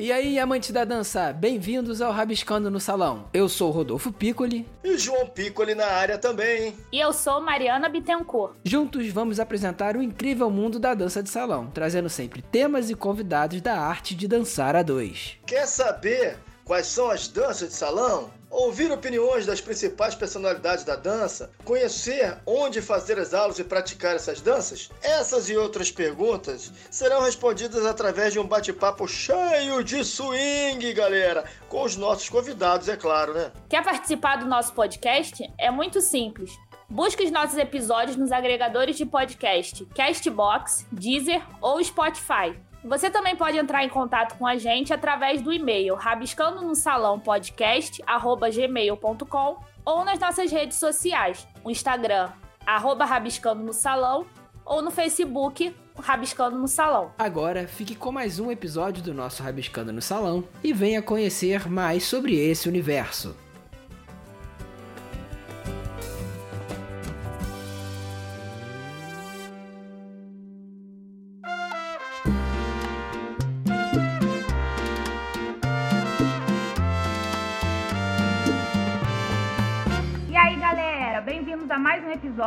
E aí, amantes da dança, bem-vindos ao Rabiscando no Salão. Eu sou Rodolfo Piccoli. E João Piccoli na área também. E eu sou Mariana Bittencourt. Juntos vamos apresentar o incrível mundo da dança de salão, trazendo sempre temas e convidados da arte de dançar a dois. Quer saber quais são as danças de salão? Ouvir opiniões das principais personalidades da dança, conhecer onde fazer as aulas e praticar essas danças? Essas e outras perguntas serão respondidas através de um bate-papo cheio de swing, galera, com os nossos convidados, é claro, né? Quer participar do nosso podcast? É muito simples. Busque os nossos episódios nos agregadores de podcast Castbox, Deezer ou Spotify. Você também pode entrar em contato com a gente através do e-mail rabiscando no salão podcast@gmail.com ou nas nossas redes sociais, o Instagram arroba rabiscando no salão ou no Facebook Rabiscando no Salão. Agora fique com mais um episódio do nosso Rabiscando no Salão e venha conhecer mais sobre esse universo.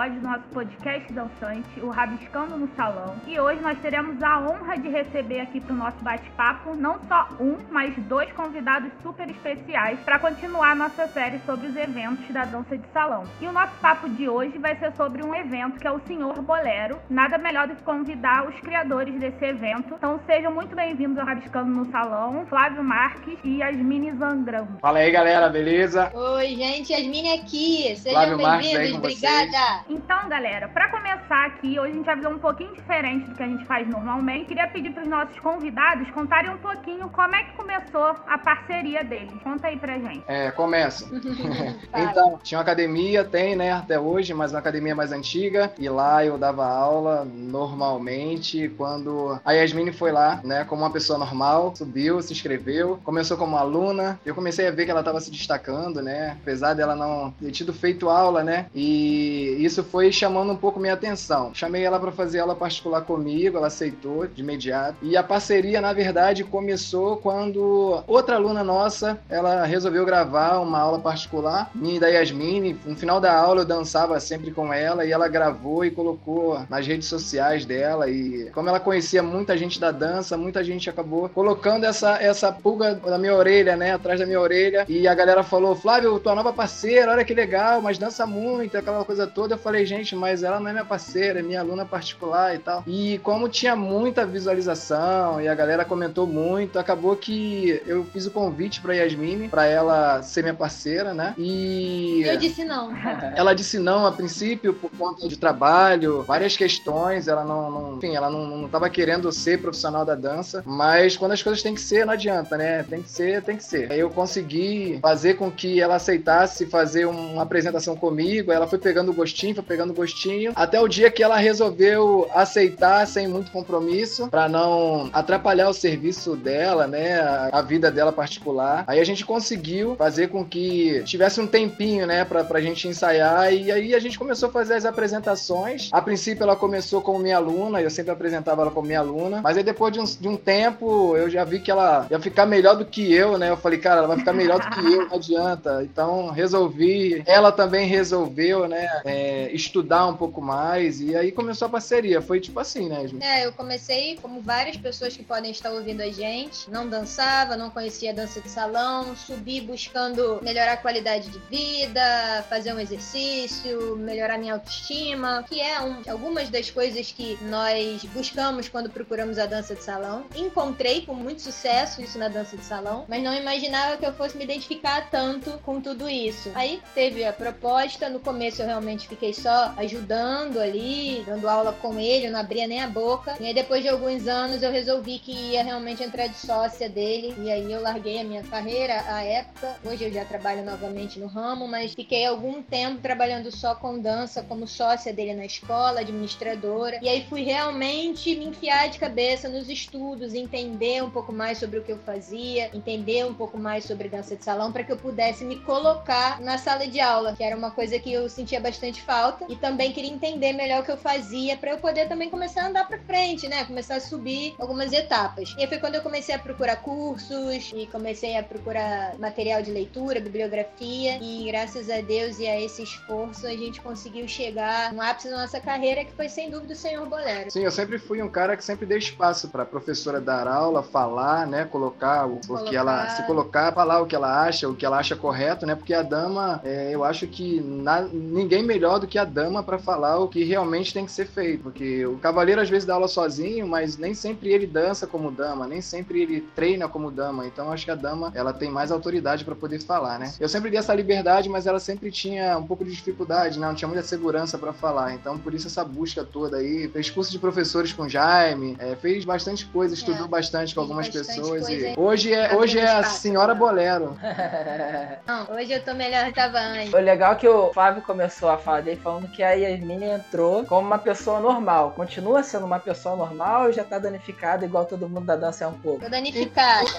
Episódio do nosso podcast dançante, o Rabiscando no Salão. E hoje nós teremos a honra de receber aqui para o nosso bate-papo não só um, mas dois convidados super especiais para continuar a nossa série sobre os eventos da dança de salão. E o nosso papo de hoje vai ser sobre um evento que é o Senhor Bolero. Nada melhor do que convidar os criadores desse evento. Então sejam muito bem-vindos ao Rabiscando no Salão, Flávio Marques e Yasmine Zangrão. Fala aí, galera, beleza? Oi, gente, Yasmine aqui. Sejam bem-vindos, obrigada. Então, galera, para começar aqui, hoje a gente vai fazer um pouquinho diferente do que a gente faz normalmente. Queria pedir para os nossos convidados contarem um pouquinho como é que começou a parceria deles. Conta aí pra gente. É, começa. então, tinha uma academia, tem, né, até hoje, mas uma academia mais antiga. E lá eu dava aula normalmente. Quando a Yasmine foi lá, né, como uma pessoa normal, subiu, se inscreveu, começou como aluna. Eu comecei a ver que ela estava se destacando, né, apesar dela não ter tido feito aula, né, e isso foi chamando um pouco minha atenção. Chamei ela para fazer aula particular comigo, ela aceitou de imediato. E a parceria, na verdade, começou quando outra aluna nossa, ela resolveu gravar uma aula particular, minha e da Yasmine. No final da aula eu dançava sempre com ela e ela gravou e colocou nas redes sociais dela. E como ela conhecia muita gente da dança, muita gente acabou colocando essa, essa pulga na minha orelha, né? Atrás da minha orelha. E a galera falou: Flávio, tua nova parceira, olha que legal, mas dança muito aquela coisa toda. Eu falei, gente, mas ela não é minha parceira, é minha aluna particular e tal. E como tinha muita visualização e a galera comentou muito, acabou que eu fiz o convite pra Yasmine, pra ela ser minha parceira, né? E. Eu disse não. ela disse não a princípio por conta de trabalho, várias questões. Ela não. não enfim, ela não, não tava querendo ser profissional da dança, mas quando as coisas têm que ser, não adianta, né? Tem que ser, tem que ser. Aí eu consegui fazer com que ela aceitasse fazer uma apresentação comigo ela foi pegando gostinho, foi pegando gostinho, até o dia que ela resolveu aceitar sem muito compromisso, para não atrapalhar o serviço dela, né, a, vida dela particular. Aí a gente conseguiu fazer com que tivesse um tempinho, né, pra, pra gente ensaiar, e aí a gente começou a fazer as apresentações. A princípio ela começou como minha aluna, eu sempre apresentava ela como minha aluna, mas aí depois de um, de um tempo eu já vi que ela ia ficar melhor do que eu, né, eu falei, cara, ela vai ficar melhor do que eu, não adianta. Então resolvi, ela também resolveu né, é, estudar um pouco mais e aí começou a parceria. Foi tipo assim, né, Esme? É, eu comecei, como várias pessoas que podem estar ouvindo a gente, não dançava, não conhecia dança de salão, subi buscando melhorar a qualidade de vida, fazer um exercício, melhorar minha autoestima, que é um, algumas das coisas que nós buscamos quando procuramos a dança de salão. Encontrei com muito sucesso isso na dança de salão, mas não imaginava que eu fosse me identificar tanto com tudo isso. Aí teve a proposta, no começo eu realmente fiquei só ajudando ali, dando aula com ele, eu não abria nem a boca. E aí depois de alguns anos eu resolvi que ia realmente entrar de sócia dele. E aí eu larguei a minha carreira à época. Hoje eu já trabalho novamente no ramo, mas fiquei algum tempo trabalhando só com dança como sócia dele na escola, administradora. E aí fui realmente me enfiar de cabeça nos estudos, entender um pouco mais sobre o que eu fazia, entender um pouco mais sobre dança de salão para que eu pudesse me colocar na sala de aula, que era uma coisa que eu sentia bastante falta falta e também queria entender melhor o que eu fazia para eu poder também começar a andar para frente, né? Começar a subir algumas etapas. E foi quando eu comecei a procurar cursos e comecei a procurar material de leitura, bibliografia e graças a Deus e a esse esforço a gente conseguiu chegar no ápice da nossa carreira que foi sem dúvida o Senhor Bolero. Sim, eu sempre fui um cara que sempre deu espaço para a professora dar aula, falar, né, colocar o, o que ela se colocar, falar o que ela acha, o que ela acha correto, né? Porque a dama, é, eu acho que na, ninguém melhor do que a dama para falar o que realmente tem que ser feito, porque o cavaleiro às vezes dá aula sozinho, mas nem sempre ele dança como dama, nem sempre ele treina como dama. Então acho que a dama, ela tem mais autoridade para poder falar, né? Eu sempre dei essa liberdade, mas ela sempre tinha um pouco de dificuldade, né? não tinha muita segurança para falar. Então por isso essa busca toda aí, fez curso de professores com Jaime, é, fez bastante coisa, estudou é, bastante com algumas pessoas e hoje é hoje é a senhora bolero. Não, hoje eu tô melhor que tava antes. O legal é que o Flávio começou a falar dele falando que a Yasmin entrou como uma pessoa normal. Continua sendo uma pessoa normal ou já tá danificada igual todo mundo da dança é um pouco? Tô danificada.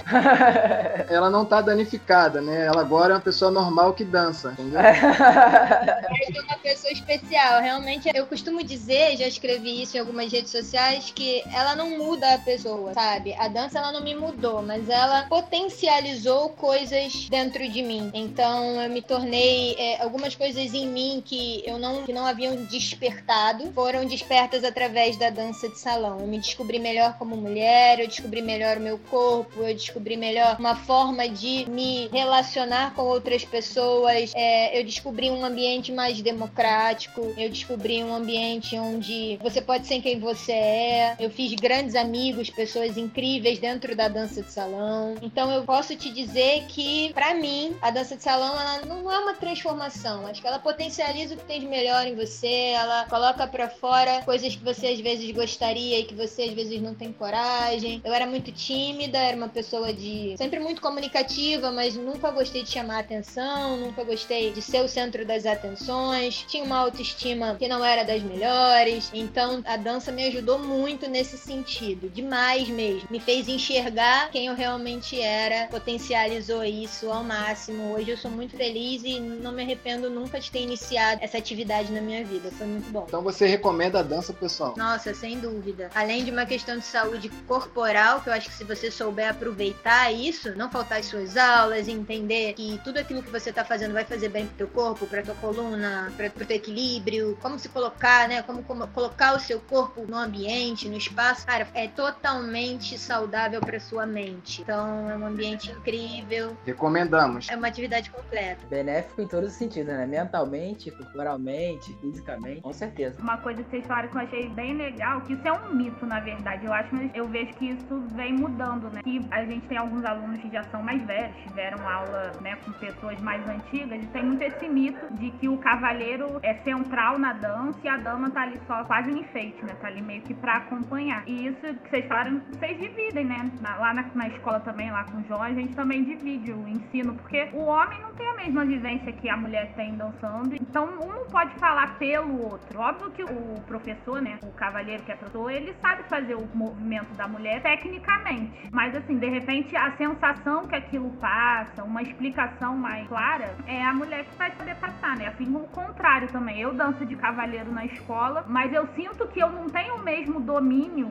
ela não tá danificada, né? Ela agora é uma pessoa normal que dança, entendeu? é uma pessoa especial. Realmente, eu costumo dizer, já escrevi isso em algumas redes sociais, que ela não muda a pessoa, sabe? A dança ela não me mudou, mas ela potencializou coisas dentro de mim. Então, eu me tornei é, algumas coisas em mim que eu não que não haviam despertado, foram despertas através da dança de salão. Eu me descobri melhor como mulher, eu descobri melhor o meu corpo, eu descobri melhor uma forma de me relacionar com outras pessoas, é, eu descobri um ambiente mais democrático, eu descobri um ambiente onde você pode ser quem você é. Eu fiz grandes amigos, pessoas incríveis dentro da dança de salão. Então eu posso te dizer que, para mim, a dança de salão ela não é uma transformação. Acho que ela potencializa o que tem de melhor em você, ela coloca para fora coisas que você às vezes gostaria e que você às vezes não tem coragem. Eu era muito tímida, era uma pessoa de sempre muito comunicativa, mas nunca gostei de chamar atenção, nunca gostei de ser o centro das atenções. Tinha uma autoestima que não era das melhores. Então a dança me ajudou muito nesse sentido, demais mesmo. Me fez enxergar quem eu realmente era, potencializou isso ao máximo. Hoje eu sou muito feliz e não me arrependo nunca de ter iniciado essa atividade na minha vida. Foi muito bom. Então você recomenda a dança, pessoal? Nossa, sem dúvida. Além de uma questão de saúde corporal, que eu acho que se você souber aproveitar isso, não faltar as suas aulas, entender que tudo aquilo que você está fazendo vai fazer bem pro teu corpo, pra tua coluna, pra, pro teu equilíbrio, como se colocar, né? Como, como colocar o seu corpo no ambiente, no espaço, cara, é totalmente saudável para sua mente. Então é um ambiente incrível. Recomendamos. É uma atividade completa. Benéfico em todos os sentidos, né? Mentalmente, corporalmente, fisicamente, com certeza. Uma coisa que vocês falaram que eu achei bem legal, que isso é um mito, na verdade. Eu acho, eu vejo que isso vem mudando, né? Que a gente tem alguns alunos que já são mais velhos, tiveram aula, né, com pessoas mais antigas, e tem muito esse mito de que o cavalheiro é central na dança e a dama tá ali só quase em enfeite, né? Tá ali meio que pra acompanhar. E isso que vocês falaram, vocês dividem, né? lá na, na escola também, lá com o João, a gente também divide o ensino, porque o homem não tem a mesma vivência que a mulher tem dançando. Então, um não pode falar pelo outro. Óbvio que o professor, né? O cavalheiro que é professor, ele sabe fazer o movimento da mulher tecnicamente. Mas, assim, de repente, a sensação que aquilo passa, uma explicação mais clara, é a mulher que vai saber passar, né? Assim, o contrário também. Eu danço de cavalheiro na escola, mas eu sinto que eu não tenho o mesmo domínio,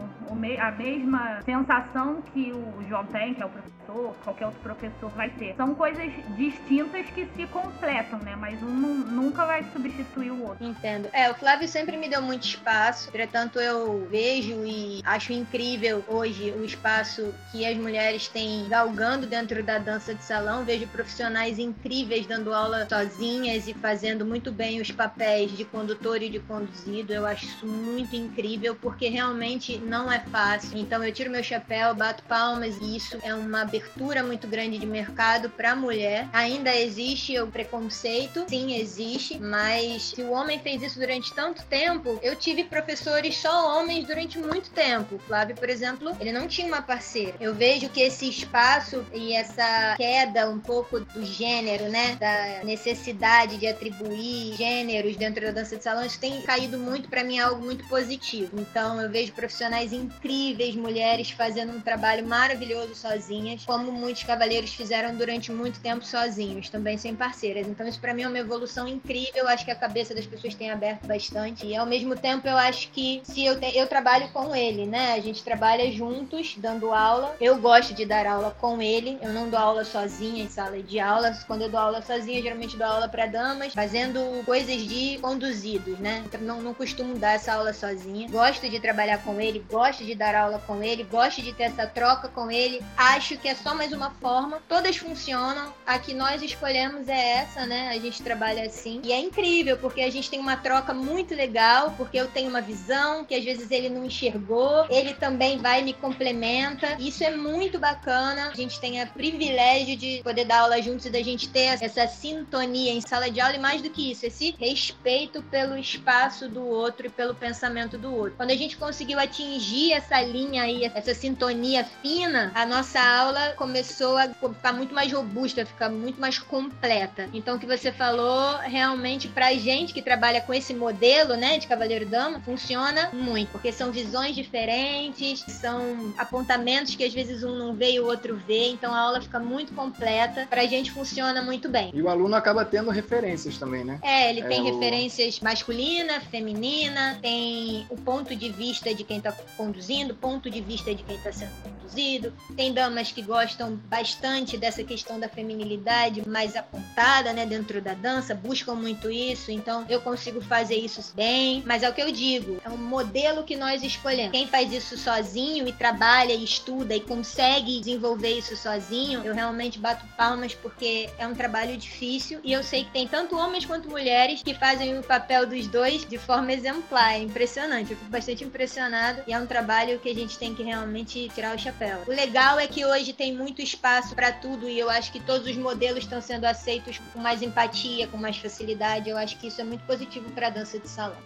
a mesma sensação que o João tem, que é o professor, qualquer outro professor vai ter. São coisas distintas que se completam, né? Mas um nunca vai substituir outro. Entendo. É, o Flávio sempre me deu muito espaço, entretanto eu vejo e acho incrível hoje o espaço que as mulheres têm galgando dentro da dança de salão. Vejo profissionais incríveis dando aula sozinhas e fazendo muito bem os papéis de condutor e de conduzido. Eu acho isso muito incrível porque realmente não é fácil. Então eu tiro meu chapéu, bato palmas e isso é uma abertura muito grande de mercado para mulher. Ainda existe o preconceito, sim, existe, mas se o homem fez isso durante tanto tempo, eu tive professores só homens durante muito tempo. Flávio, por exemplo, ele não tinha uma parceira. Eu vejo que esse espaço e essa queda um pouco do gênero, né, da necessidade de atribuir gêneros dentro da dança de salão, isso tem caído muito para mim é algo muito positivo. Então, eu vejo profissionais incríveis, mulheres fazendo um trabalho maravilhoso sozinhas, como muitos cavaleiros fizeram durante muito tempo sozinhos, também sem parceiras. Então, isso para mim é uma evolução incrível. Acho que a cabeça cabeça das pessoas tem aberto bastante. E ao mesmo tempo eu acho que se eu, te, eu trabalho com ele, né? A gente trabalha juntos, dando aula. Eu gosto de dar aula com ele. Eu não dou aula sozinha em sala de aula. Quando eu dou aula sozinha, geralmente dou aula para damas, fazendo coisas de conduzidos, né? Então, não, não costumo dar essa aula sozinha. Gosto de trabalhar com ele, gosto de dar aula com ele, gosto de ter essa troca com ele. Acho que é só mais uma forma. Todas funcionam. A que nós escolhemos é essa, né? A gente trabalha assim. E é incrível, porque a gente tem uma troca muito legal, porque eu tenho uma visão que às vezes ele não enxergou, ele também vai e me complementa. Isso é muito bacana. A gente tem o privilégio de poder dar aula juntos e da gente ter essa sintonia em sala de aula e mais do que isso, esse respeito pelo espaço do outro e pelo pensamento do outro. Quando a gente conseguiu atingir essa linha aí, essa sintonia fina, a nossa aula começou a ficar muito mais robusta, ficar muito mais completa. Então, o que você falou, realmente, pra gente que trabalha com esse modelo, né, de Cavaleiro Dama, funciona muito, porque são visões diferentes, são apontamentos que às vezes um não vê e o outro vê, então a aula fica muito completa. Pra gente funciona muito bem. E o aluno acaba tendo referências também, né? É, ele é tem o... referências masculina, feminina, tem o ponto de vista de quem tá conduzindo, ponto de vista de quem tá sendo conduzido. Tem damas que gostam bastante dessa questão da feminilidade mais apontada, né, dentro da dança, buscam muito isso, então eu consigo fazer isso bem, mas é o que eu digo, é um modelo que nós escolhemos. Quem faz isso sozinho e trabalha e estuda e consegue desenvolver isso sozinho, eu realmente bato palmas porque é um trabalho difícil e eu sei que tem tanto homens quanto mulheres que fazem o papel dos dois de forma exemplar. É impressionante, eu fico bastante impressionada e é um trabalho que a gente tem que realmente tirar o chapéu. O legal é que hoje tem muito espaço para tudo e eu acho que todos os modelos estão sendo aceitos com mais empatia, com mais facilidade. Eu acho que isso é muito positivo para a dança de salão.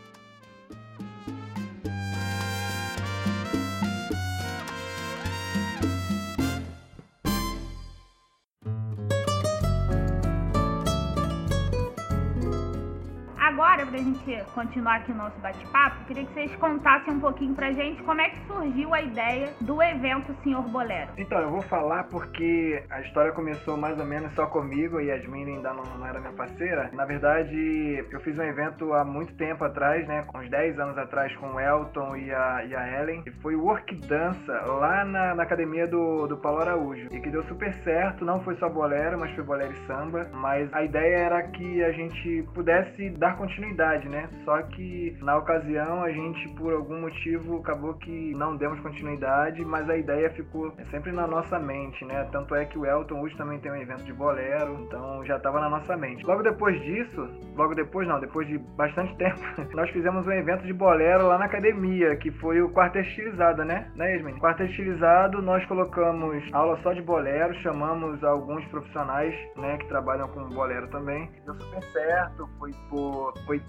Pra gente continuar aqui o nosso bate-papo, queria que vocês contassem um pouquinho pra gente como é que surgiu a ideia do evento Senhor Bolero. Então, eu vou falar porque a história começou mais ou menos só comigo e Yasmin ainda não, não era minha parceira. Na verdade, eu fiz um evento há muito tempo atrás, né, uns 10 anos atrás, com o Elton e a, e a Ellen, e foi Work Dança lá na, na academia do, do Paulo Araújo, e que deu super certo, não foi só bolero, mas foi bolero e samba, mas a ideia era que a gente pudesse dar continuidade, né? Só que na ocasião a gente, por algum motivo, acabou que não demos continuidade, mas a ideia ficou sempre na nossa mente, né? Tanto é que o Elton hoje também tem um evento de bolero, então já estava na nossa mente. Logo depois disso, logo depois não, depois de bastante tempo, nós fizemos um evento de bolero lá na academia, que foi o quarto estilizado, né? Né, Yasmin? Quarto estilizado, nós colocamos aula só de bolero, chamamos alguns profissionais, né, que trabalham com bolero também. Deu super certo, foi por 80,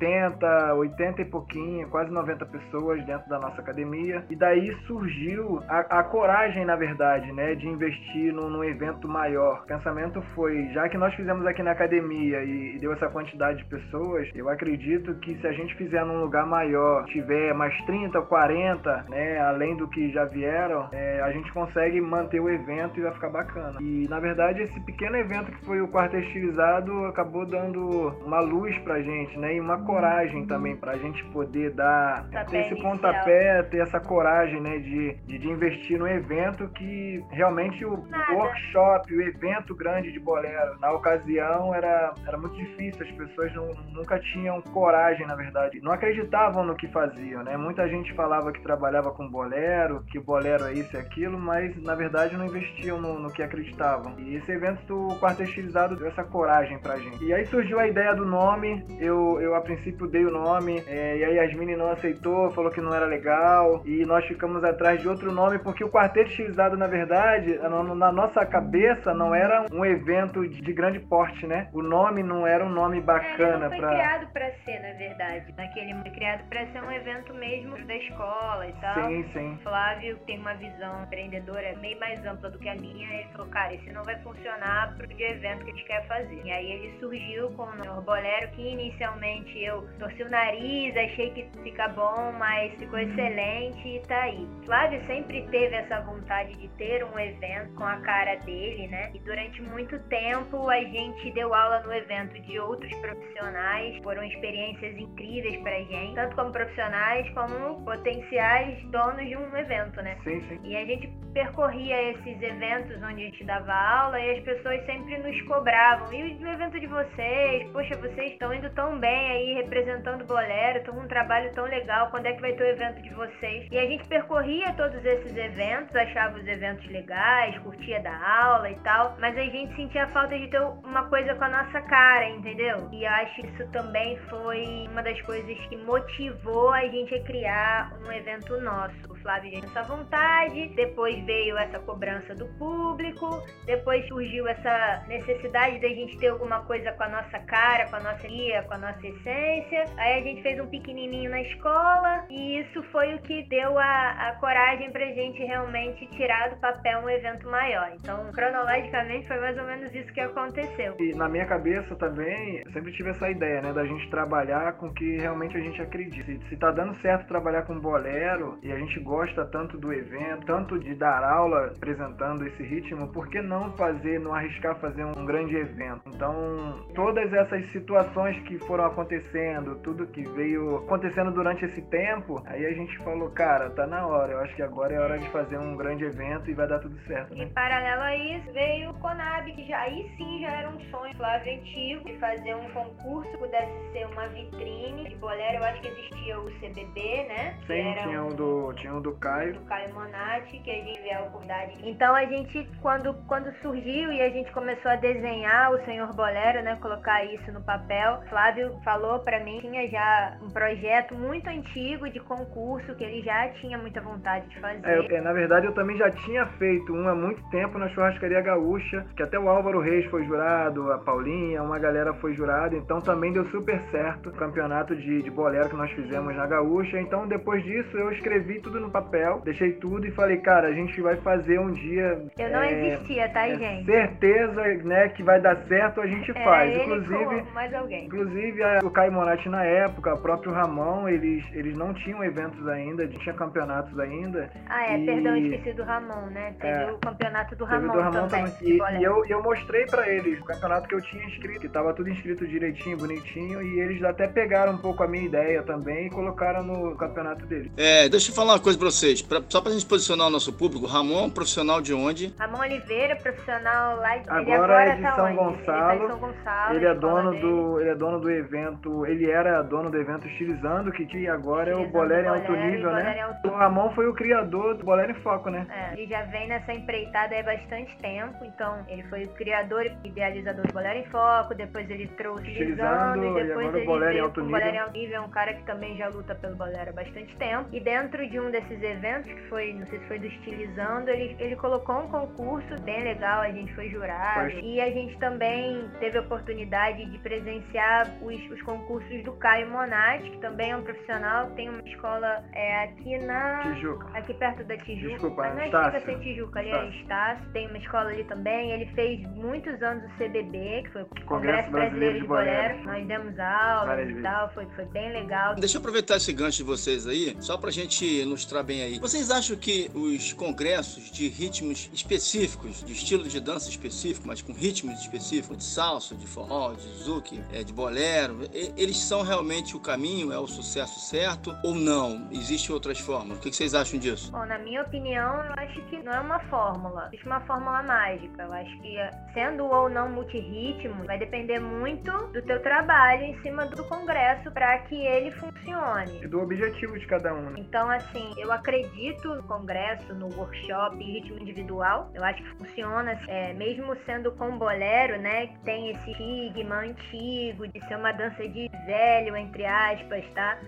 80 e pouquinho, quase 90 pessoas dentro da nossa academia. E daí surgiu a, a coragem, na verdade, né, de investir num, num, evento maior. O pensamento foi, já que nós fizemos aqui na academia e, e deu essa quantidade de pessoas, eu acredito que se a gente fizer num lugar maior, tiver mais 30 ou 40, né, além do que já vieram, é, a gente consegue manter o evento e vai ficar bacana. E na verdade esse pequeno evento que foi o quarto estilizado acabou dando uma luz pra gente, né? E uma coragem também para a gente poder dar ter esse pontapé, ter essa coragem, né, de, de, de, investir no evento que realmente o Nada. workshop, o evento grande de bolero, na ocasião era, era muito difícil, as pessoas não, nunca tinham coragem, na verdade, não acreditavam no que faziam, né? Muita gente falava que trabalhava com bolero, que bolero é isso e aquilo, mas na verdade não investiam no, no que acreditavam. E esse evento do Quarto Estilizado deu essa coragem pra gente. E aí surgiu a ideia do nome, eu, eu a princípio dei o nome, é, e aí Yasmine não aceitou, falou que não era legal, e nós ficamos atrás de outro nome, porque o Quarteto Estilizado, na verdade, na nossa cabeça, não era um evento de grande porte, né? O nome não era um nome bacana. É, não foi pra... criado para ser, na verdade. Naquele foi criado para ser um evento mesmo da escola e tal. Sim, sim. Flávio tem uma visão empreendedora meio mais ampla do que a minha, ele falou, cara, esse não vai funcionar pro evento que a gente quer fazer. E aí ele surgiu com o Bolero, que inicialmente eu torci o nariz, achei que fica bom, mas ficou excelente e tá aí. Flávio sempre teve essa vontade de ter um evento com a cara dele, né? E durante muito tempo a gente deu aula no evento de outros profissionais, foram experiências incríveis pra gente, tanto como profissionais como potenciais donos de um evento, né? Sim, sim. E a gente percorria esses eventos onde a gente dava aula e as pessoas sempre nos cobravam. E o evento de vocês? Poxa, vocês estão indo tão bem aí representando o Bolero, com um trabalho tão legal. Quando é que vai ter o evento de vocês? E a gente percorria todos esses eventos, achava os eventos legais, curtia da aula e tal, mas a gente sentia falta de ter uma coisa com a nossa cara, entendeu? E acho que isso também foi uma das coisas que motivou a gente a criar um evento nosso. Flávio essa vontade, depois veio essa cobrança do público, depois surgiu essa necessidade da gente ter alguma coisa com a nossa cara, com a nossa guia, com a nossa essência. Aí a gente fez um pequenininho na escola e isso foi o que deu a, a coragem pra gente realmente tirar do papel um evento maior. Então, cronologicamente, foi mais ou menos isso que aconteceu. E na minha cabeça também, sempre tive essa ideia, né, da gente trabalhar com o que realmente a gente acredita. Se, se tá dando certo trabalhar com bolero e a gente gosta tanto do evento, tanto de dar aula apresentando esse ritmo, por que não fazer, não arriscar fazer um grande evento? Então, todas essas situações que foram acontecendo, tudo que veio acontecendo durante esse tempo, aí a gente falou, cara, tá na hora. Eu acho que agora é hora de fazer um grande evento e vai dar tudo certo, né? Em paralelo a isso, veio o Conab, que já, aí sim já era um sonho Flávio antigo de fazer um concurso, pudesse ser uma vitrine de bolero. Eu acho que existia o CBB, né? Que Sim, tinha um do, tinha do Caio. do Caio Monati, que a gente vê a oportunidade. Então a gente, quando, quando surgiu e a gente começou a desenhar o Senhor Bolero, né, colocar isso no papel, Flávio falou pra mim, tinha já um projeto muito antigo de concurso que ele já tinha muita vontade de fazer. É, é, na verdade, eu também já tinha feito um há muito tempo na churrascaria gaúcha, que até o Álvaro Reis foi jurado, a Paulinha, uma galera foi jurada, então também deu super certo o campeonato de, de bolero que nós fizemos na gaúcha. Então, depois disso, eu escrevi tudo no papel, deixei tudo e falei, cara, a gente vai fazer um dia. Eu não é, existia, tá, é gente? certeza, né, que vai dar certo, a gente Era faz. ele Inclusive, com mais alguém. Inclusive, a- o Caio Monati na época, o próprio Ramon, eles, eles não tinham eventos ainda, tinha campeonatos ainda. Ah, é, E- perdão, esqueci do Ramon, né? Teve É. o campeonato do Teve Ramon, do Ramon também. também. E, e eu, eu mostrei pra eles o campeonato que eu tinha inscrito, que tava tudo inscrito direitinho, bonitinho, e eles até pegaram um pouco a minha ideia também e colocaram no campeonato deles. É, deixa eu falar uma coisa pra vocês. Pra- só pra gente posicionar o nosso público, Ramon é um profissional de onde? Ramon Oliveira, profissional lá de ele Agora é agora de tá São onde? Gonçalo. Ele tá em São Gonçalo. Ele é dono dele. do, ele é dono do evento, ele era dono do evento Estilizando, que tinha agora é o Estilizando Bolero em Alto e Nível, né? Alto O Ramon foi o criador do Bolero em Foco, né? É, ele já vem nessa empreitada há bastante tempo, então ele foi o criador e idealizador do Bolero em Foco, depois ele trouxe Estilizando, e e depois agora o ele Bolero em veio Alto com o Bolero em Nível. Alto Nível, é um cara que também já luta pelo Bolero há bastante tempo. E dentro de um desses eventos, que foi, não sei se foi do Estilizando, ele, ele colocou um concurso bem legal, a gente foi jurado. Foi. E a gente também teve a oportunidade de presenciar os, os concursos do Caio Monati, que também é um profissional, tem uma escola é, aqui na... Tijuca. Aqui perto da Tijuca. Desculpa, mas não Estácio. chega a ser Tijuca, ali é Estácio. Tem uma escola ali também. Ele fez muitos anos o CBB, que foi o Congresso, Brasileiro de Bolero. Nós demos aulas Várias e tal, foi, foi bem legal. Deixa eu aproveitar esse gancho de vocês aí, só pra gente ilustrar bem aí. Vocês acham que os congressos de ritmos específicos, de estilo de dança específico, mas com ritmos específicos, de salsa, de forró, de zouk, é, de bolero, eles são realmente o caminho, é o sucesso certo ou não? Existem outras formas? O que vocês acham disso? Bom, na minha opinião, eu acho que não é uma fórmula. Existe uma fórmula mágica. Eu acho que sendo ou não multirritmo, vai depender muito do teu trabalho em cima do congresso para que ele funcione. E do objetivo de cada um, né? Então, assim, eu acredito no congresso, no workshop, em ritmo individual. Eu acho que funciona, é, mesmo sendo com bolero, né? Que tem esse estigma antigo de ser uma dança de velho, entre aspas, tá?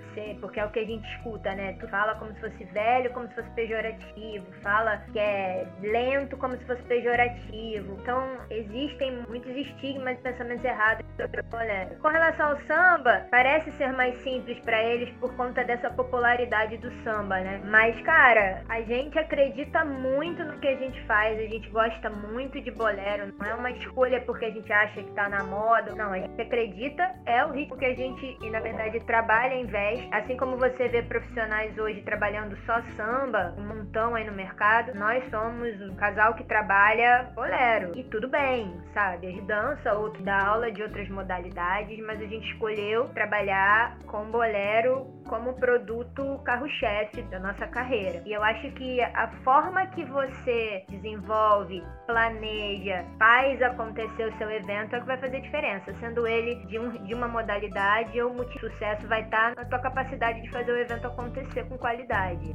Porque é o que a gente escuta, né? Tu fala como se fosse velho, como se fosse pejorativo. Fala que é lento, como se fosse pejorativo. Então, existem muitos estigmas e pensamentos errados sobre o bolero. Com relação ao samba, parece ser mais simples para eles por conta dessa popularidade do samba, né? Mas, cara, a gente acredita muito no que a gente faz, a gente gosta muito de bolero, não é uma escolha porque a gente acha que tá na moda, não, a gente acredita, é o ritmo que a gente, e na verdade, trabalha em vez, assim como você vê profissionais hoje trabalhando só samba, um montão aí no mercado, nós somos um casal que trabalha bolero, e tudo bem, sabe? A gente dança, outro dá aula de outras modalidades, mas a gente escolheu trabalhar com bolero como produto carro-chefe da nossa carreira. E eu acho que a forma que você desenvolve, planeja, faz acontecer o seu evento é que vai fazer diferença. Sendo ele de, um, de uma modalidade, o sucesso vai estar na tua capacidade de fazer o evento acontecer com qualidade.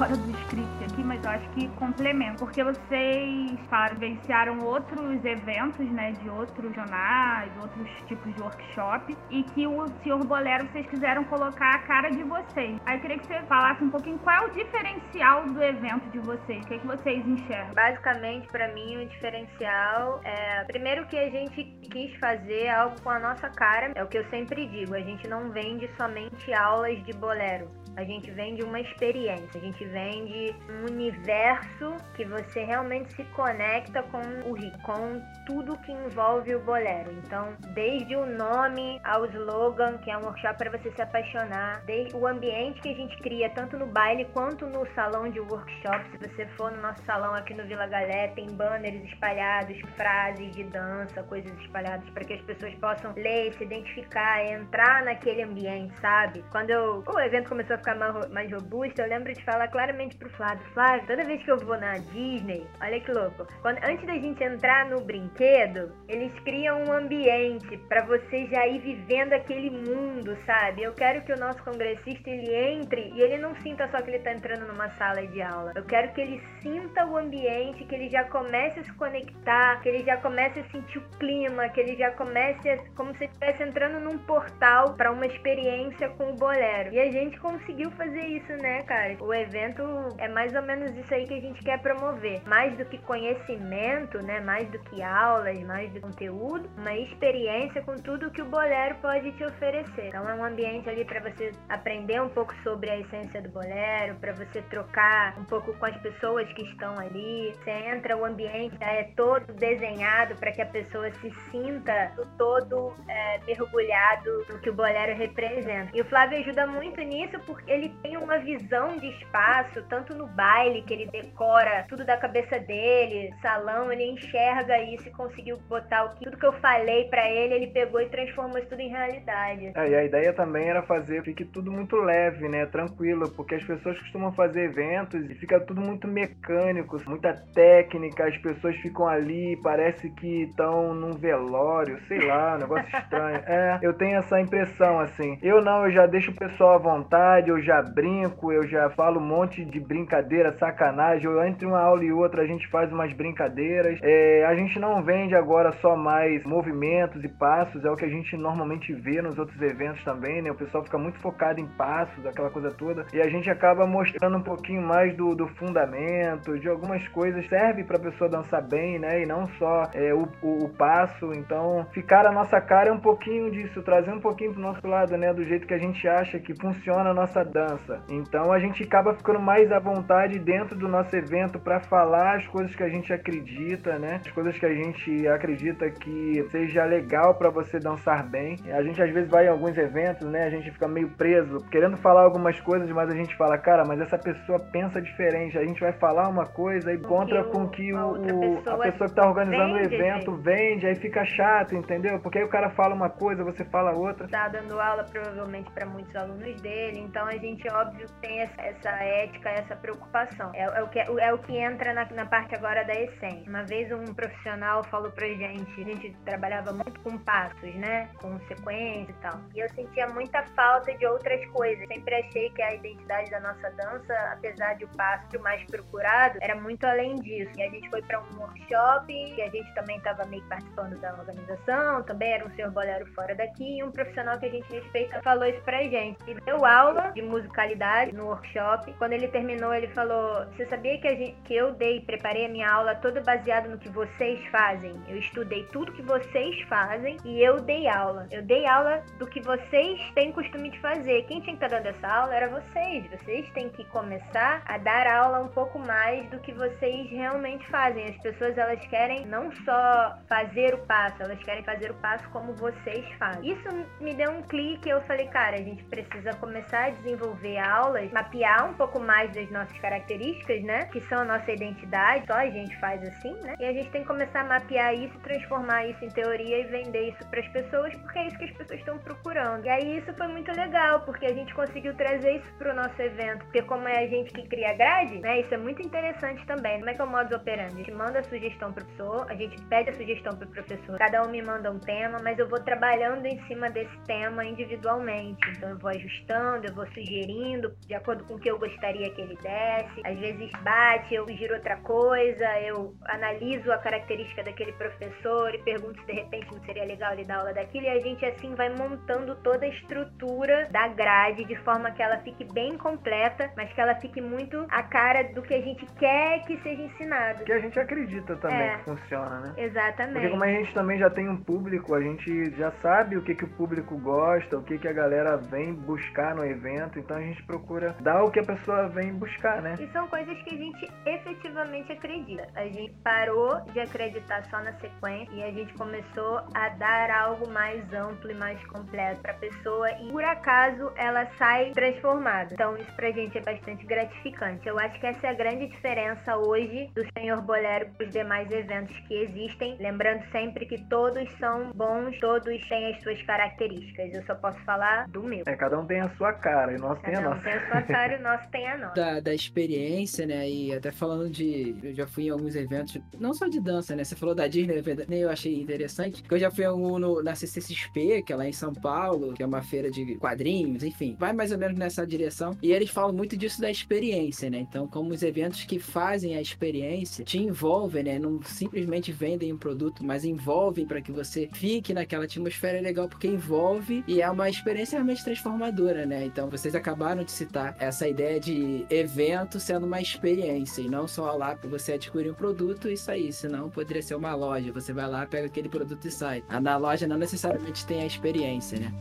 Fora do script aqui, mas eu acho que complementa. Porque vocês, vivenciaram outros eventos, né, de outros jornais, outros tipos de workshop, e que o Senhor Bolero vocês quiseram colocar a cara de vocês. Aí eu queria que você falasse um pouquinho qual é o diferencial do evento de vocês, o que, é que vocês enxergam? Basicamente, para mim, o diferencial é, primeiro que a gente quis fazer algo com a nossa cara, é o que eu sempre digo, a gente não vende somente aulas de bolero. A gente vende uma experiência, a gente vende um universo que você realmente se conecta com o com tudo que envolve o bolero. Então, desde o nome ao slogan, que é um workshop para você se apaixonar, desde o ambiente que a gente cria tanto no baile quanto no salão de workshop. Se você for no nosso salão aqui no Vila Galé, tem banners espalhados, frases de dança, coisas espalhadas para que as pessoas possam ler, se identificar, entrar naquele ambiente, sabe? Quando eu, o evento começou a ficar mais, robusta, eu lembro de falar claramente pro Flávio, Flávio, toda vez que eu vou na Disney, olha que louco, quando, antes da gente entrar no brinquedo, eles criam um ambiente para você já ir vivendo aquele mundo, sabe? Eu quero que o nosso congressista ele entre e ele não sinta só que ele tá entrando numa sala de aula. Eu quero que ele sinta o ambiente, que ele já comece a se conectar, que ele já comece a sentir o clima, que ele já comece a, como se estivesse entrando num portal para uma experiência com o bolero. E a gente conseguiu conseguiu fazer isso, né, cara? O evento é mais ou menos isso aí que a gente quer promover. Mais do que conhecimento, né? Mais do que aulas, mais do conteúdo, uma experiência com tudo que o bolero pode te oferecer. Então é um ambiente ali para você aprender um pouco sobre a essência do bolero, para você trocar um pouco com as pessoas que estão ali. Você entra, o ambiente é todo desenhado para que a pessoa se sinta todo é, mergulhado no que o bolero representa. E o Flávio ajuda muito nisso porque ele tem uma visão de espaço, tanto no baile, que ele decora tudo da cabeça dele, salão, ele enxerga isso e conseguiu botar o que, tudo que eu falei para ele, ele pegou e transformou isso tudo em realidade. É, e a ideia também era fazer fique tudo muito leve, né? Tranquilo, porque as pessoas costumam fazer eventos e fica tudo muito mecânico, muita técnica, as pessoas ficam ali, parece que estão num velório, sei lá, um negócio estranho. É, eu tenho essa impressão, assim. Eu não, eu já deixo o pessoal à vontade, eu já brinco, eu já falo um monte de brincadeira, sacanagem. Eu, entre uma aula e outra a gente faz umas brincadeiras. É, a gente não vende agora só mais movimentos e passos, é o que a gente normalmente vê nos outros eventos também, né? O pessoal fica muito focado em passos, aquela coisa toda. E a gente acaba mostrando um pouquinho mais do, do fundamento, de algumas coisas. Serve para pessoa dançar bem, né? E não só é, o, o, o, passo. Então, ficar a nossa cara é um pouquinho disso, trazer um pouquinho pro nosso lado, né? Do jeito que a gente acha que funciona a nossa dança. Então a gente acaba ficando mais à vontade dentro do nosso evento para falar as coisas que a gente acredita, né? As coisas que a gente acredita que seja legal para você dançar bem. A gente às vezes vai em alguns eventos, né? A gente fica meio preso, querendo falar algumas coisas, mas a gente fala, cara, mas essa pessoa pensa diferente. A gente vai falar uma coisa e contra com que o, pessoa a pessoa que tá organizando o evento gente. vende, aí fica chato, entendeu? Porque aí o cara fala uma coisa, você fala outra. Tá dando aula provavelmente para muitos alunos dele, então a gente, óbvio, tem essa, essa ética, essa preocupação. É, é, o, que, é o que entra na, na parte agora da essência. Uma vez um profissional falou pra gente, a gente trabalhava muito com passos, né? Com sequência e tal. E eu sentia muita falta de outras coisas. Sempre achei que a identidade da nossa dança, apesar de o passo mais procurado, era muito além disso. E a gente foi para um workshop, e a gente também estava meio participando da organização, também era um senhor bolero fora daqui, e um profissional que a gente respeita falou isso pra gente. E deu aula de musicalidade no workshop. Quando ele terminou, ele falou: Você sabia que, gente, que eu dei, preparei a minha aula toda baseada no que vocês fazem? Eu estudei tudo que vocês fazem e eu dei aula. Eu dei aula do que vocês têm costume de fazer. Quem tinha que estar dando essa aula era vocês. Vocês têm que começar a dar aula um pouco mais do que vocês realmente fazem. As pessoas elas querem não só fazer o passo, elas querem fazer o passo como vocês fazem. Isso me deu um clique. Eu falei, cara, a gente precisa começar a desenvolver aulas, mapear um pouco mais das nossas características, né? Que são a nossa identidade. Só a gente faz assim, né? E a gente tem que começar a mapear isso, transformar isso em teoria e vender isso para as pessoas, porque é isso que as pessoas estão procurando. E aí isso foi muito legal, porque a gente conseguiu trazer isso pro nosso evento, porque como é a gente que cria grade, né? Isso é muito interessante também. Como é que é o modus operandi? A gente manda a sugestão pro professor, a gente pede a sugestão pro professor, cada um me manda um tema, mas eu vou trabalhando em cima desse tema individualmente. Então eu vou ajustando, eu vou sugerindo de acordo com o que eu gostaria que ele desse. Às vezes bate, eu sugiro outra coisa, eu analiso a característica daquele professor e pergunto se de repente não seria legal ele dar aula daquilo, e a gente assim vai montando toda a estrutura da grade de forma que ela fique bem completa, mas que ela fique muito a cara do que a gente quer que seja ensinado. Que a gente acredita também é, que funciona, né? Exatamente. Porque como a gente também já tem um público, a gente já sabe o que, que o público gosta, o que, que a galera vem buscar no evento, então a gente procura dar o que a pessoa vem buscar, né? E são coisas que a gente efetivamente acredita. A gente parou de acreditar só na sequência e a gente começou a dar algo mais amplo e mais completo para a pessoa e por acaso ela sai transformada. Então isso pra gente é bastante gratificante. Eu acho que essa é a grande diferença hoje do Senhor Bolero para os demais eventos que existem. Lembrando sempre que todos são bons, todos têm as suas características. Eu só posso falar do meu. É, cada um tem a sua cara e o nosso cada tem a um nossa. tem a sua cara e o nosso tem a nossa. Da, da experiência, né? E até falando de. Eu já fui em alguns eventos, não só de dança, né? Você falou da Disney, eu achei interessante. Que eu já fui um no, na CCXP, que é lá em São Paulo, que é uma feira de quadrinhos, enfim. Vai mais ou menos nessa direção. E eles falam muito disso da experiência, né? Então, como os eventos que fazem a experiência te envolvem, né? Não simplesmente vendem um produto, mas envolvem para que você fique naquela atmosfera legal, porque envolve e é uma experiência realmente transformadora, né? Então, vocês acabaram de citar essa ideia de evento sendo uma experiência e não só lá para você adquirir um produto e sair, senão poderia ser uma loja. Você vai lá, pega aquele produto e sai. Na loja não necessariamente tem a experiência, né?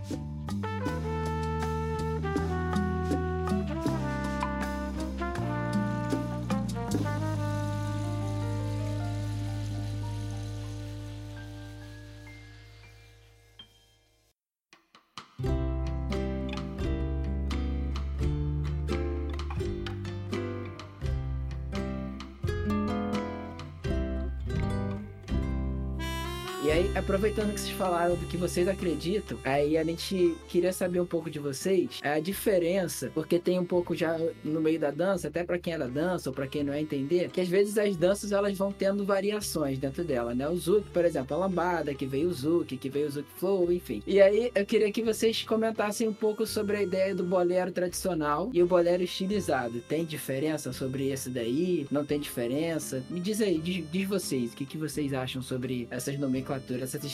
Vocês falaram do que vocês acreditam, aí a gente queria saber um pouco de vocês a diferença, porque tem um pouco já no meio da dança, até para quem é da dança ou para quem não é entender, que às vezes as danças elas vão tendo variações dentro dela, né? O Zouk, por exemplo, a lambada, que veio o Zouk, que veio o Zouk Flow, enfim. E aí eu queria que vocês comentassem um pouco sobre a ideia do bolero tradicional e o bolero estilizado. Tem diferença sobre esse daí? Não tem diferença? Me diz aí, diz, diz vocês, o que, que vocês acham sobre essas nomenclaturas, essas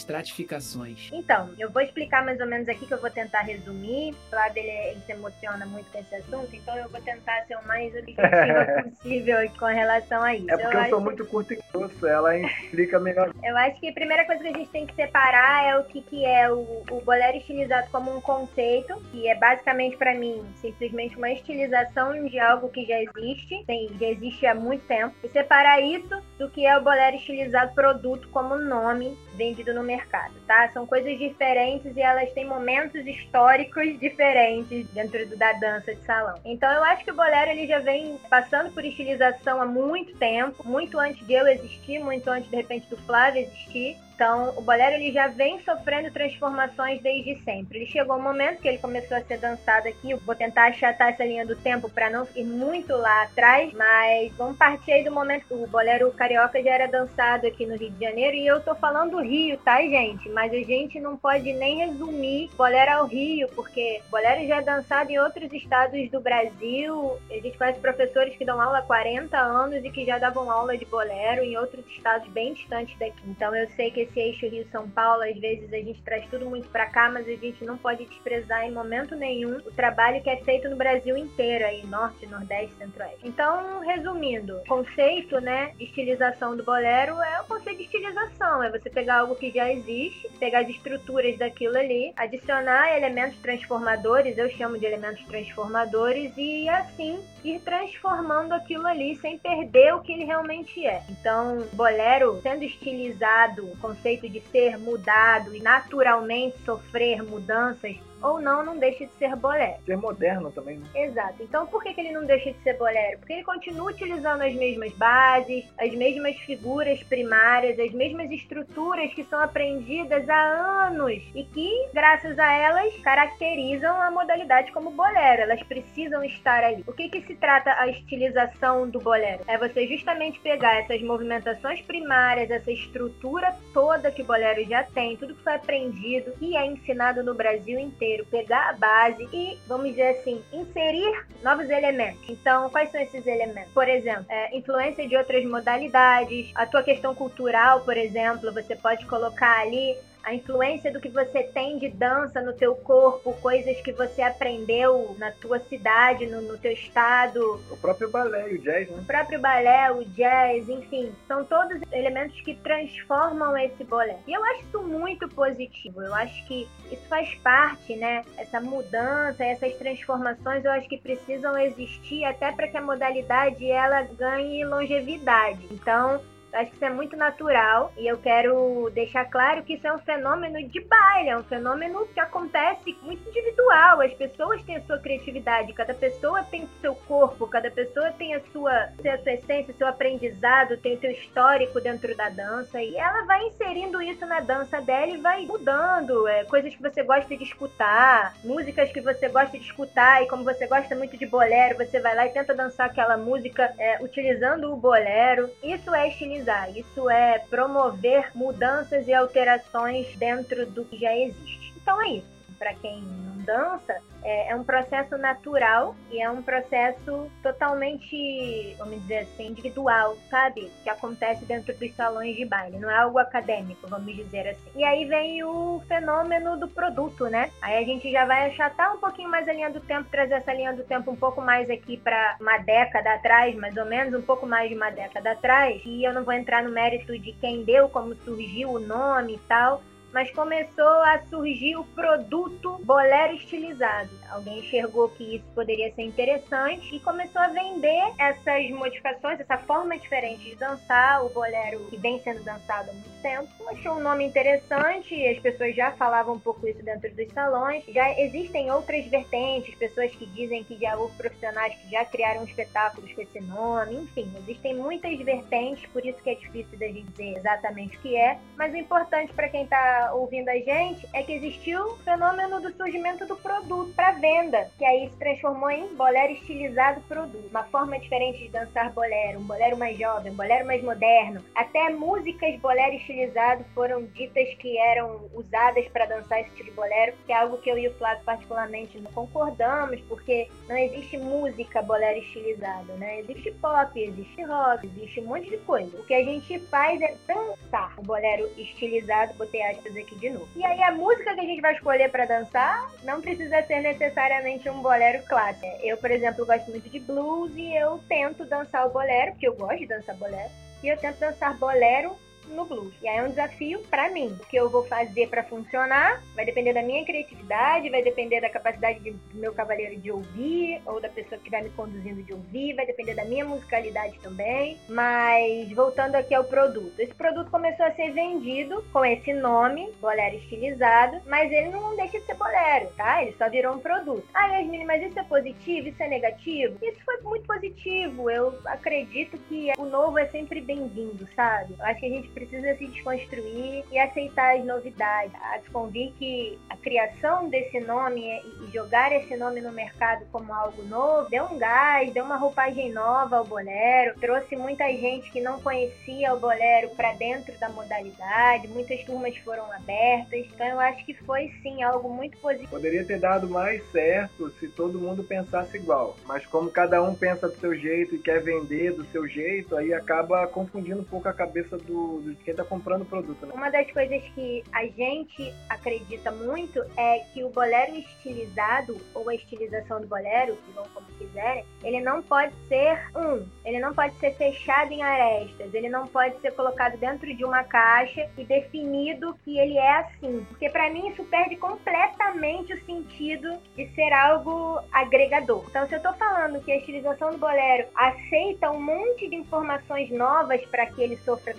Então, eu vou explicar mais ou menos aqui que eu vou tentar resumir. O lado dele ele se emociona muito com esse assunto, então eu vou tentar ser o mais objetiva possível com relação a isso. É porque eu, eu sou muito curto e grosso, ela explica melhor. Eu acho que a primeira coisa que a gente tem que separar é o que, que é o, o bolero estilizado como um conceito, que é basicamente para mim simplesmente uma estilização de algo que já existe, tem, já existe há muito tempo, e separar isso do que é o bolero estilizado produto como nome vendido no mercado, tá? São coisas diferentes e elas têm momentos históricos diferentes dentro da dança de salão. Então eu acho que o bolero ele já vem passando por estilização há muito tempo, muito antes de eu existir, muito antes de repente do Flávio existir. Então, o bolero ele já vem sofrendo transformações desde sempre. Ele chegou um momento que ele começou a ser dançado aqui. Eu vou tentar achatar essa linha do tempo para não ir muito lá atrás, mas vamos partir aí do momento que o bolero carioca já era dançado aqui no Rio de Janeiro e eu tô falando do Rio, tá, gente? Mas a gente não pode nem resumir bolero ao Rio, porque bolero já é dançado em outros estados do Brasil. A gente conhece professores que dão aula há 40 anos e que já davam aula de bolero em outros estados bem distantes daqui. Então eu sei que esse eixo Rio-São Paulo, às vezes a gente traz tudo muito para cá, mas a gente não pode desprezar em momento nenhum o trabalho que é feito no Brasil inteiro, aí, norte, nordeste, centro-oeste. Então, resumindo, conceito, né, de estilização do bolero é o conceito de estilização, é você pegar algo que já existe, pegar as estruturas daquilo ali, adicionar elementos transformadores, eu chamo de elementos transformadores, e assim ir transformando aquilo ali sem perder o que ele realmente é. Então, bolero sendo estilizado, o conceito de ser mudado e naturalmente sofrer mudanças ou não, não deixa de ser bolero. Ser moderno também, né? Exato. Então por que, que ele não deixa de ser bolero? Porque ele continua utilizando as mesmas bases, as mesmas figuras primárias, as mesmas estruturas que são aprendidas há anos e que, graças a elas, caracterizam a modalidade como bolero. Elas precisam estar ali. O que, que se trata a estilização do bolero? É você justamente pegar essas movimentações primárias, essa estrutura toda que o bolero já tem, tudo que foi aprendido e é ensinado no Brasil inteiro pegar a base e, vamos dizer assim, inserir novos elementos. Então, quais são esses elementos? Por exemplo, é, influência de outras modalidades, a tua questão cultural, por exemplo, você pode colocar ali a influência do que você tem de dança no teu corpo, coisas que você aprendeu na tua cidade, no, no teu estado. O próprio balé o jazz, né? O próprio balé, o jazz, enfim, são todos elementos que transformam esse bolé. E eu acho isso muito positivo. Eu acho que isso faz parte, né? Essa mudança, essas transformações, eu acho que precisam existir até para que a modalidade ela ganhe longevidade. Então, acho que isso é muito natural e eu quero deixar claro que isso é um fenômeno de baile, é um fenômeno que acontece muito individual. As pessoas têm a sua criatividade, cada pessoa tem o seu corpo, cada pessoa tem a sua, a sua essência, seu aprendizado, tem o seu histórico dentro da dança e ela vai inserindo isso na dança dela e vai mudando. É, coisas que você gosta de escutar, músicas que você gosta de escutar e como você gosta muito de bolero, você vai lá e tenta dançar aquela música é, utilizando o bolero. Isso é estilizado isso é promover mudanças e alterações dentro do que já existe. Então é isso. Para quem não dança, é, é, um processo natural e é um processo totalmente, vamos dizer assim, individual, sabe? Que acontece dentro dos salões de baile, não é algo acadêmico, vamos dizer assim. E aí vem o fenômeno do produto, né? Aí a gente já vai achatar um pouquinho mais a linha do tempo, trazer essa linha do tempo um pouco mais aqui para uma década atrás, mais ou menos, um pouco mais de uma década atrás. E eu não vou entrar no mérito de quem deu, como surgiu o nome e tal mas começou a surgir o produto bolero estilizado. Alguém enxergou que isso poderia ser interessante e começou a vender essas modificações, essa forma diferente de dançar, o bolero que vem sendo dançado há muito tempo. Achou um nome interessante, as pessoas já falavam um pouco isso dentro dos salões. Já existem outras vertentes, pessoas que dizem que já houve profissionais que já criaram espetáculos com esse nome, enfim, existem muitas vertentes, por isso que é difícil da gente dizer exatamente o que é, mas o importante para quem está ouvindo a gente é que existiu o fenômeno do surgimento do produto para venda, que aí se transformou em bolero estilizado produto. Uma forma diferente de dançar bolero, um bolero mais jovem, um bolero mais moderno. Até músicas bolero estilizado foram ditas que eram usadas para dançar esse tipo de bolero, que é algo que eu e o Flávio particularmente não concordamos, porque não existe música bolero estilizado, né? Existe pop, existe rock, existe um monte de coisa. O que a gente faz é dançar o bolero estilizado, botei aspas aqui de novo. E aí a música que a gente vai escolher para dançar não precisa ser necessariamente um bolero clássico. Eu, por exemplo, gosto muito de blues e eu tento dançar o bolero, porque eu gosto de dançar bolero, e eu tento dançar bolero no blues. E aí é um desafio para mim. O que eu vou fazer para funcionar vai depender da minha criatividade, vai depender da capacidade de, do meu cavaleiro de ouvir, ou da pessoa que vai me conduzindo de ouvir, vai depender da minha musicalidade também. Mas voltando aqui ao produto. Esse produto começou a ser vendido com esse nome, bolero estilizado, mas ele não deixa de ser bolero, tá? Ele só virou um produto. Ah, Yasmin, mas isso é positivo? Isso é negativo? Isso foi muito positivo. Eu acredito que o novo é sempre bem-vindo, sabe? Eu acho que a gente precisa se desconstruir e aceitar as novidades. A convir que a criação desse nome e jogar esse nome no mercado como algo novo deu um gás, deu uma roupagem nova ao bolero, trouxe muita gente que não conhecia o bolero para dentro da modalidade, muitas turmas foram abertas. Então eu acho que foi sim algo muito positivo. Poderia ter dado mais certo se todo mundo pensasse igual, mas como cada um pensa do seu jeito e quer vender do seu jeito, aí acaba confundindo um pouco a cabeça do, de quem está comprando produto. Né? Uma das coisas que a gente acredita muito é que o bolero estilizado ou a estilização do bolero, que vão como quiserem, ele não pode ser um, ele não pode ser fechado em arestas, ele não pode ser colocado dentro de uma caixa e definido que ele é assim, porque para mim isso perde completamente o sentido de ser algo agregador. Então, se eu estou falando que a estilização do bolero aceita um monte de informações novas para que ele sofra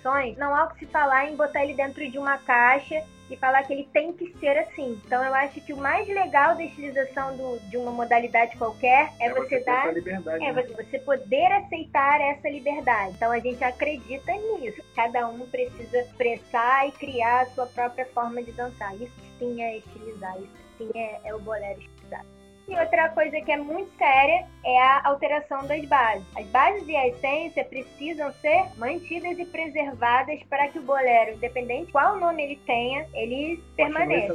transformações, não há o que se falar em botar ele dentro de uma caixa e falar que ele tem que ser assim. Então eu acho que o mais legal da estilização do, de uma modalidade qualquer é, é você, você dar. Liberdade, é né? você, poder aceitar essa liberdade. Então a gente acredita nisso. Cada um precisa expressar e criar a sua própria forma de dançar. Isso sim é estilizar, isso sim é, é o bolero. E outra coisa que é muito séria é a alteração das bases. As bases e a essência precisam ser mantidas e preservadas para que o bolero, independente de qual nome ele tenha, ele permaneça.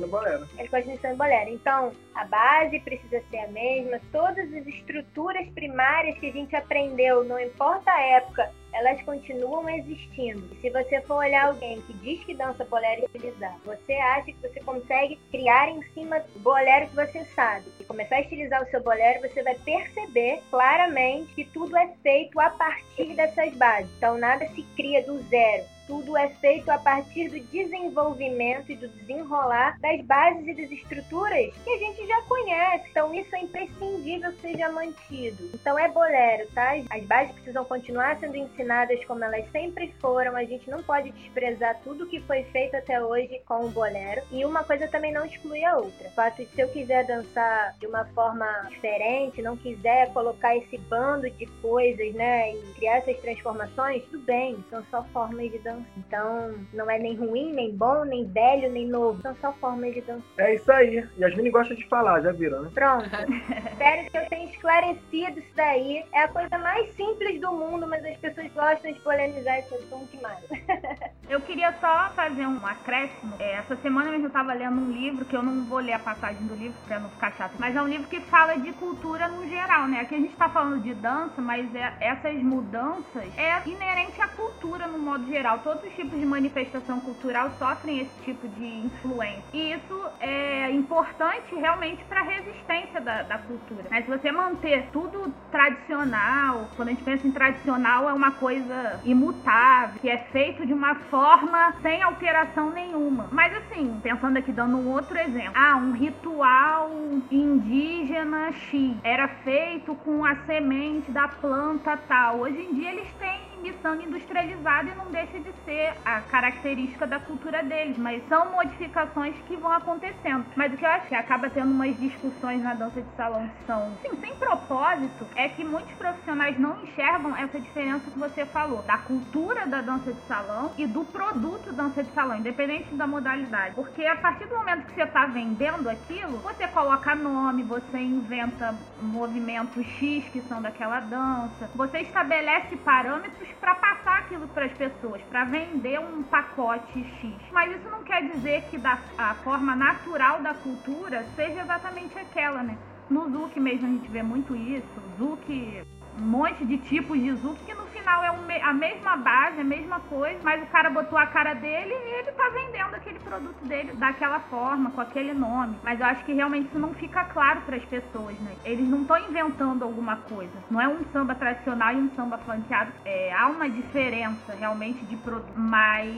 Ele continue sendo bolero. Então, a base precisa ser a mesma, todas as estruturas primárias que a gente aprendeu, não importa a época, elas continuam existindo. E se você for olhar alguém que diz que dança bolero estilizado, você acha que você consegue criar em cima do bolero que você sabe. E começar a estilizar o seu bolero, você vai perceber claramente que tudo é feito a partir dessas bases. Então nada se cria do zero tudo é feito a partir do desenvolvimento e do desenrolar das bases e das estruturas que a gente já conhece. Então isso é imprescindível que seja mantido. Então é bolero, tá? As bases precisam continuar sendo ensinadas como elas sempre foram. A gente não pode desprezar tudo que foi feito até hoje com o bolero. E uma coisa também não exclui a outra. O fato de se eu quiser dançar de uma forma diferente, não quiser colocar esse bando de coisas, né, e criar essas transformações, tudo bem, são só formas de dançar dança. Então, não é nem ruim, nem bom, nem velho, nem novo. São só formas de dança. É isso aí. Yasmine gosta de falar, já viram, né? Pronto. Espero que eu tenha esclarecido isso daí. É a coisa mais simples do mundo, mas as pessoas gostam de polemizar esse assunto mais. eu queria só fazer um acréscimo. É, essa semana eu estava lendo um livro, que eu não vou ler a passagem do livro pra não ficar chato, mas é um livro que fala de cultura no geral, né? Aqui a gente está falando de dança, mas é, essas mudanças é inerente à cultura no modo geral todos os tipos de manifestação cultural sofrem esse tipo de influência. E isso é importante realmente para a resistência da, da cultura. Mas se você manter tudo tradicional, quando a gente pensa em tradicional, é uma coisa imutável, que é feito de uma forma sem alteração nenhuma. Mas assim, pensando aqui, dando um outro exemplo. Ah, um ritual indígena X era feito com a semente da planta tal. Hoje em dia eles têm missão industrializada e não deixa de ser a característica da cultura deles, mas são modificações que vão acontecendo. Mas o que eu acho que acaba tendo umas discussões na dança de salão que são, sim, sem propósito, é que muitos profissionais não enxergam essa diferença que você falou, da cultura da dança de salão e do produto dança de salão, independente da modalidade. Porque a partir do momento que você está vendendo aquilo, você coloca nome, você inventa movimentos X que são daquela dança, você estabelece parâmetros para passar aquilo para as pessoas, para vender um pacote X. Mas isso não quer dizer que da, a forma natural da cultura seja exatamente aquela, né? No Zuki mesmo a gente vê muito isso. Zuki um monte de tipos de Zuki que no final é a mesma base, a mesma coisa, mas o cara botou a cara dele e ele tá vendendo aquele produto dele daquela forma, com aquele nome. Mas eu acho que realmente isso não fica claro para as pessoas, né? Eles não estão inventando alguma coisa. Não é um samba tradicional e um samba flanqueado. É, há uma diferença realmente de produto, mas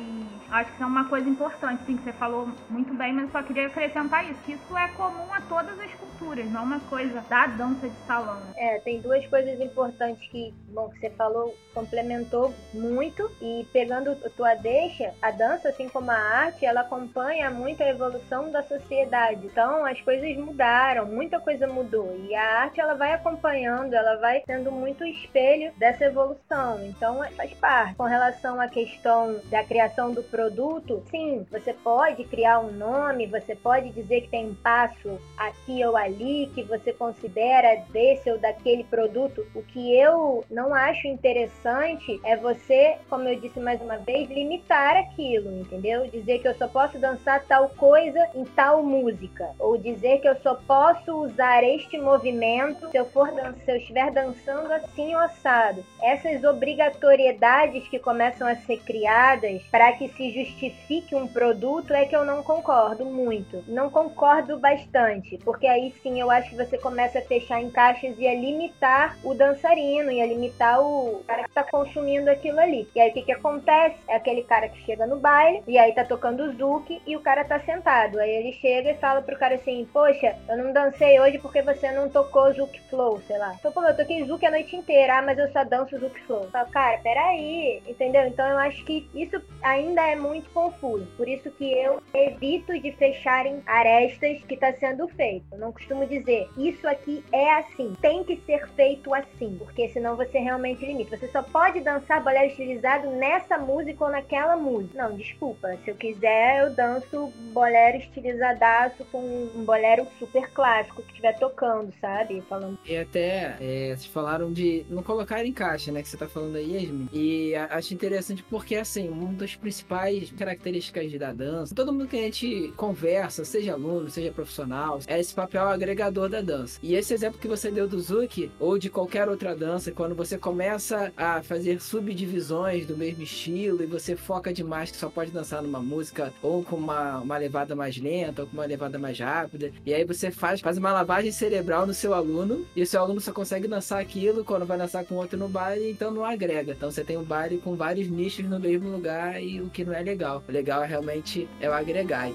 acho que isso é uma coisa importante, sim, que você falou muito bem, mas eu só queria acrescentar isso, isso é comum a todas as culturas posturas, não uma coisa da dança de salão. É, tem duas coisas importantes que, bom, que você falou, complementou muito e pegando tua deixa, a dança, assim como a arte, ela acompanha muito a evolução da sociedade. Então, as coisas mudaram, muita coisa mudou e a arte ela vai acompanhando, ela vai sendo muito espelho dessa evolução. Então, faz parte. Com relação à questão da criação do produto, sim, você pode criar um nome, você pode dizer que tem um passo aqui ou ali que você considera desse ou daquele produto. O que eu não acho interessante é você, como eu disse mais uma vez, limitar aquilo, entendeu? Dizer que eu só posso dançar tal coisa em tal música, ou dizer que eu só posso usar este movimento se eu for se eu estiver dançando assim ou assado. Essas obrigatoriedades que começam a ser criadas para que se justifique um produto é que eu não concordo muito. Não concordo bastante, porque aí sim eu acho que você começa a fechar em caixas e a limitar o dançarino, e a limitar o cara que está consumindo aquilo ali. E aí o que, que acontece? É aquele cara que chega no baile e aí tá tocando Zuki e o cara tá sentado. Aí ele chega e fala pro cara assim: Poxa, eu não dancei hoje porque você não tocou Zuki Flow, sei lá. Então, pô, eu toquei Zuki a noite inteira, ah, mas eu só danço Zuki Flow. Eu falo, cara, peraí, entendeu? Então eu acho que isso ainda é muito confuso. Por isso que eu evito de fechar em arestas que tá sendo feito. Eu não costumo dizer, isso aqui é assim, tem que ser feito assim, porque senão você realmente limita. Você só pode dançar bolero estilizado nessa música ou naquela música. Não, desculpa. Se eu quiser, eu danço bolero estilizadaço com um bolero super clássico que estiver tocando, sabe? Falando. E até, é, vocês falaram de não colocar em caixa, né? Que você tá falando aí, Yasmin. E acho interessante porque, assim, uma das principais características da dança, todo mundo que a gente conversa, seja aluno, seja profissional, é esse papel agregador da dança. E esse exemplo que você deu do Zuki, ou de qualquer outra dança, quando você começa a fazer subdivisões do mesmo estilo e você foca demais que só pode dançar numa música ou com uma, uma levada mais lenta ou com uma levada mais rápida. E aí você faz, faz uma lavagem cerebral no seu aluno e o seu aluno só consegue dançar aquilo quando vai dançar com outro no baile, então não agrega. Então você tem um baile com vários nichos no mesmo lugar e o que não é legal. O legal é realmente é o agregar.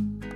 thank you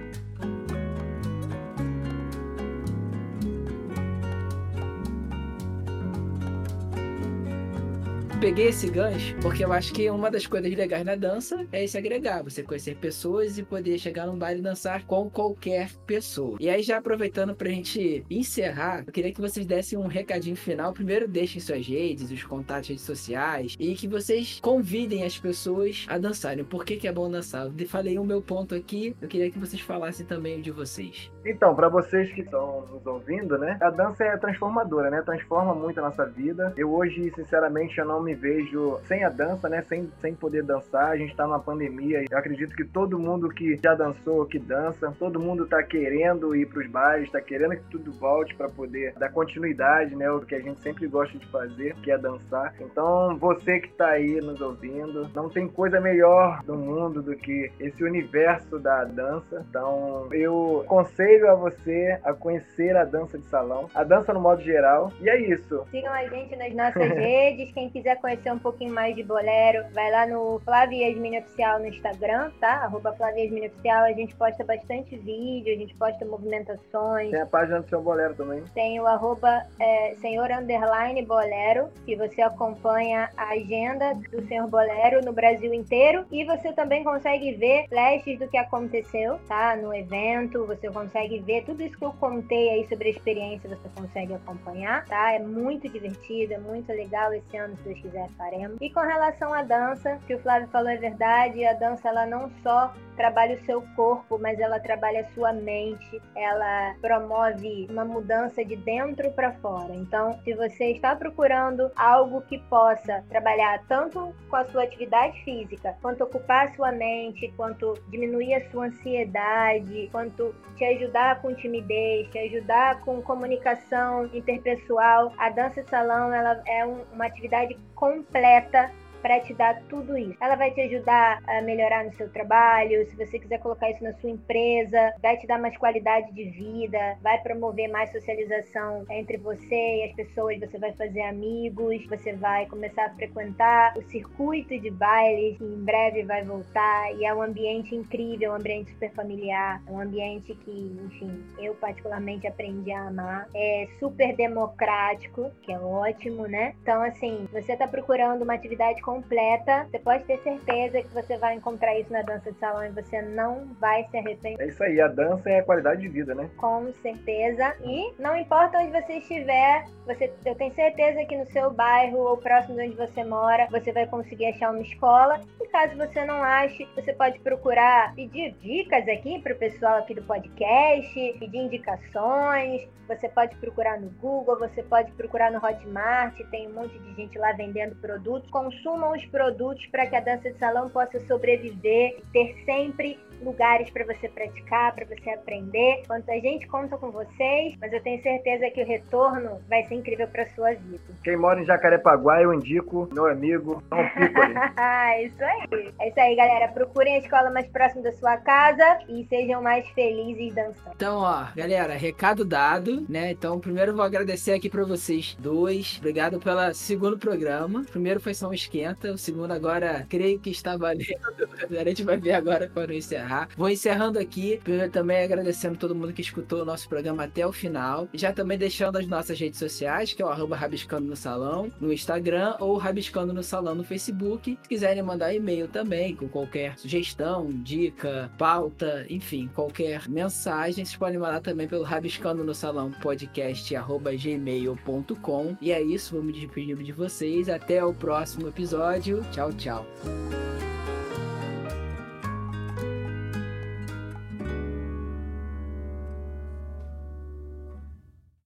peguei esse gancho porque eu acho que uma das coisas legais na dança é esse agregar, você conhecer pessoas e poder chegar num baile e dançar com qualquer pessoa. E aí, já aproveitando pra gente encerrar, eu queria que vocês dessem um recadinho final. Primeiro, deixem suas redes, os contatos, redes sociais e que vocês convidem as pessoas a dançarem. Por que, que é bom dançar? Eu falei o meu ponto aqui, eu queria que vocês falassem também de vocês. Então, para vocês que estão nos ouvindo, né? A dança é transformadora, né? Transforma muito a nossa vida. Eu hoje, sinceramente, eu não me vejo sem a dança, né? Sem, sem poder dançar. A gente está numa pandemia. Eu acredito que todo mundo que já dançou, que dança, todo mundo está querendo ir para os bares, está querendo que tudo volte para poder dar continuidade, né? O que a gente sempre gosta de fazer, que é dançar. Então, você que está aí nos ouvindo, não tem coisa melhor do mundo do que esse universo da dança. Então, eu aconselho a você a conhecer a dança de salão, a dança no modo geral. E é isso. Sigam a gente nas nossas redes. Quem quiser conhecer um pouquinho mais de bolero, vai lá no Flávio Yasmin Oficial no Instagram, tá? Arroba Flávio Yasmin Oficial. A gente posta bastante vídeo, a gente posta movimentações. Tem a página do seu bolero também. Tem o arroba é, senhor underline bolero, que você acompanha a agenda do senhor bolero no Brasil inteiro. E você também consegue ver flashes do que aconteceu, tá? No evento, você consegue ver tudo isso que eu contei aí sobre a experiência, você consegue acompanhar, tá? É muito divertido, é muito legal esse ano, Deus quiser, faremos. E com relação à dança, que o Flávio falou é verdade, a dança ela não só trabalha o seu corpo, mas ela trabalha a sua mente, ela promove uma mudança de dentro para fora. Então, se você está procurando algo que possa trabalhar tanto com a sua atividade física, quanto ocupar a sua mente, quanto diminuir a sua ansiedade, quanto te ajudar com timidez, te ajudar com comunicação interpessoal, a dança salão ela é um, uma atividade completa para te dar tudo isso. Ela vai te ajudar a melhorar no seu trabalho, se você quiser colocar isso na sua empresa, vai te dar mais qualidade de vida, vai promover mais socialização entre você e as pessoas, você vai fazer amigos, você vai começar a frequentar o circuito de bailes que em breve vai voltar e é um ambiente incrível, um ambiente super familiar, um ambiente que, enfim, eu particularmente aprendi a amar. É super democrático, que é ótimo, né? Então, assim, você tá procurando uma atividade completa, você pode ter certeza que você vai encontrar isso na dança de salão e você não vai se arrepender. É isso aí, a dança é a qualidade de vida, né? Com certeza. E não importa onde você estiver, você, eu tenho certeza que no seu bairro ou próximo de onde você mora, você vai conseguir achar uma escola. E caso você não ache, você pode procurar pedir dicas aqui para o pessoal aqui do podcast, pedir indicações. Você pode procurar no Google, você pode procurar no Hotmart, tem um monte de gente lá vendendo produtos. Os produtos para que a dança de salão possa sobreviver ter sempre lugares para você praticar, para você aprender. Quanto a gente conta com vocês, mas eu tenho certeza que o retorno vai ser incrível para sua vida. Quem mora em Jacarepaguá, eu indico meu amigo Tom Piccoli. isso aí. É isso aí, galera. Procurem a escola mais próxima da sua casa e sejam mais felizes dançando. Então, ó, galera, recado dado, né? Então, primeiro eu vou agradecer aqui para vocês dois. Obrigado pelo segundo programa. O primeiro foi só um esquenta, o segundo agora creio que está valendo. A gente vai ver agora quando encerrar. Vou encerrando aqui, também agradecendo todo mundo que escutou o nosso programa até o final. Já também deixando as nossas redes sociais, que é o arroba Rabiscando no Salão, no Instagram ou Rabiscando no Salão no Facebook. Se quiserem mandar e-mail também, com qualquer sugestão, dica, pauta, enfim, qualquer mensagem, vocês podem mandar também pelo Rabiscando no Salão podcast arroba gmail.com. E é isso, vou me despedir de vocês. Até o próximo episódio. Tchau, tchau.